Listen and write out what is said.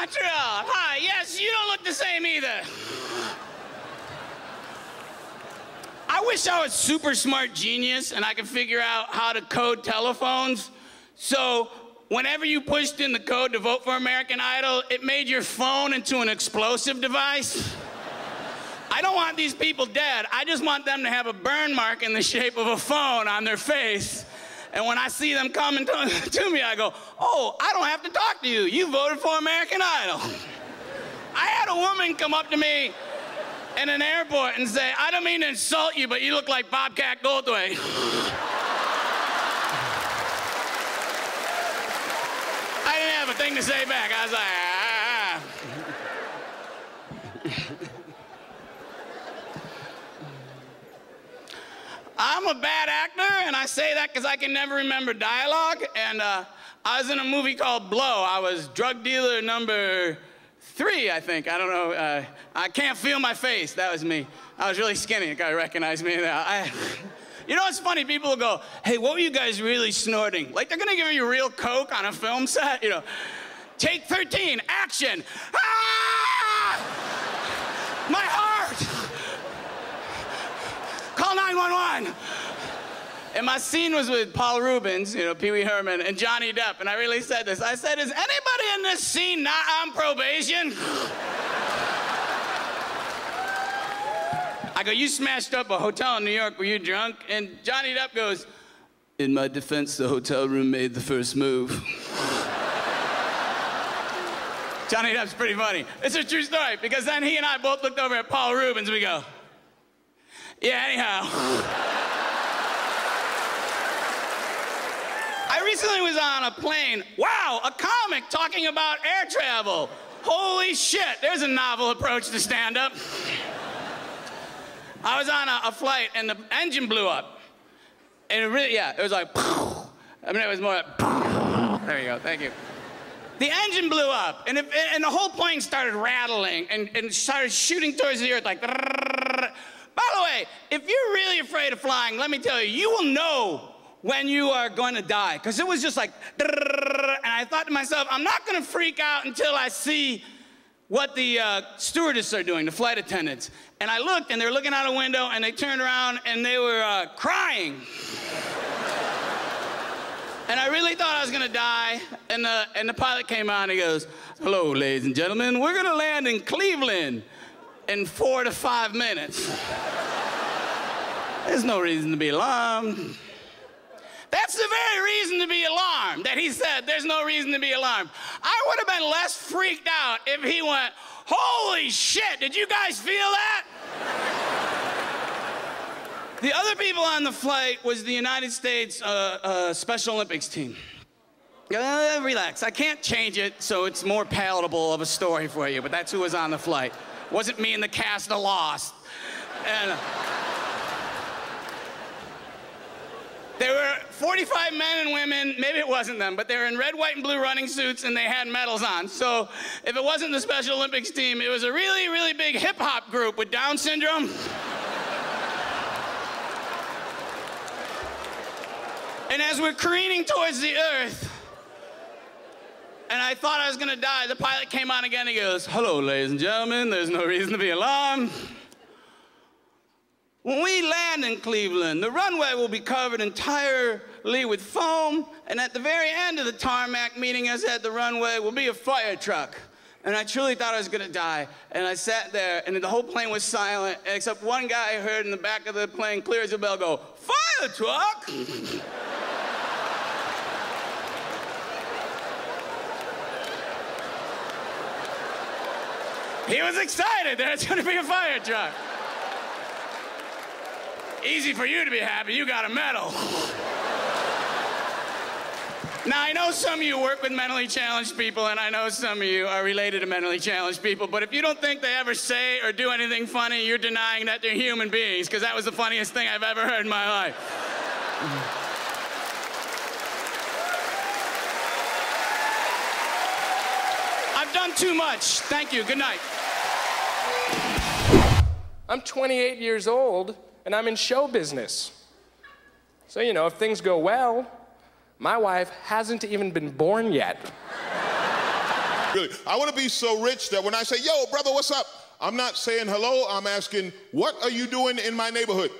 Montreal. Hi. Yes, you don't look the same either. I wish I was super smart genius and I could figure out how to code telephones. So whenever you pushed in the code to vote for American Idol, it made your phone into an explosive device. I don't want these people dead. I just want them to have a burn mark in the shape of a phone on their face. And when I see them coming to, to me, I go, oh, I don't have to talk to you. You voted for American Idol. I had a woman come up to me in an airport and say, I don't mean to insult you, but you look like Bobcat Goldthwait. I didn't have a thing to say back. I was like, ah. I'm a bad actor, and I say that because I can never remember dialogue. And uh, I was in a movie called Blow. I was drug dealer number three, I think. I don't know. Uh, I can't feel my face. That was me. I was really skinny. A guy recognized me. I, you know what's funny? People will go, hey, what were you guys really snorting? Like they're gonna give you real coke on a film set, you know. Take 13, action. Ah! 911. And my scene was with Paul Reubens, you know, Pee Wee Herman, and Johnny Depp. And I really said this. I said, is anybody in this scene not on probation? I go, you smashed up a hotel in New York. Were you drunk? And Johnny Depp goes, in my defense, the hotel room made the first move. Johnny Depp's pretty funny. It's a true story because then he and I both looked over at Paul Reubens. We go, yeah, anyhow. I recently was on a plane. Wow, a comic talking about air travel. Holy shit, there's a novel approach to stand up. I was on a, a, flight and the engine blew up. And it really, yeah, it was like, I mean, it was more like, there you go, thank you. The engine blew up and, it, and the whole plane started rattling and, and started shooting towards the earth like, if you're really afraid of flying, let me tell you, you will know when you are going to die. Because it was just like, and I thought to myself, I'm not going to freak out until I see what the uh, stewardess are doing, the flight attendants. And I looked, and they were looking out a window, and they turned around, and they were uh, crying. and I really thought I was gonna die. And the, and the pilot came on, and he goes, Hello, ladies and gentlemen, we're gonna land in Cleveland in four to five minutes. There's no reason to be alarmed. That's the very reason to be alarmed that he said there's no reason to be alarmed. I would have been less freaked out if he went, Holy shit, did you guys feel that? the other people on the flight was the United States uh, uh, Special Olympics team. Uh, relax, I can't change it so it's more palatable of a story for you, but that's who was on the flight. Wasn't me and the cast of Lost. And, There were 45 men and women, maybe it wasn't them, but they were in red, white, and blue running suits and they had medals on. So if it wasn't the Special Olympics team, it was a really, really big hip hop group with Down syndrome. and as we're careening towards the earth, and I thought I was gonna die, the pilot came on again. He goes, Hello, ladies and gentlemen, there's no reason to be alarmed. In Cleveland, the runway will be covered entirely with foam, and at the very end of the tarmac meeting us at the runway will be a fire truck. And I truly thought I was gonna die. And I sat there, and the whole plane was silent, except one guy I heard in the back of the plane, clear as a bell, go, Fire truck! he was excited, there's gonna be a fire truck. Easy for you to be happy, you got a medal. Now, I know some of you work with mentally challenged people, and I know some of you are related to mentally challenged people, but if you don't think they ever say or do anything funny, you're denying that they're human beings, because that was the funniest thing I've ever heard in my life. I've done too much. Thank you. Good night. I'm 28 years old and I'm in show business. So, you know, if things go well, my wife hasn't even been born yet. Really, I want to be so rich that when I say, yo, brother, what's up? I'm not saying hello, I'm asking, what are you doing in my neighborhood?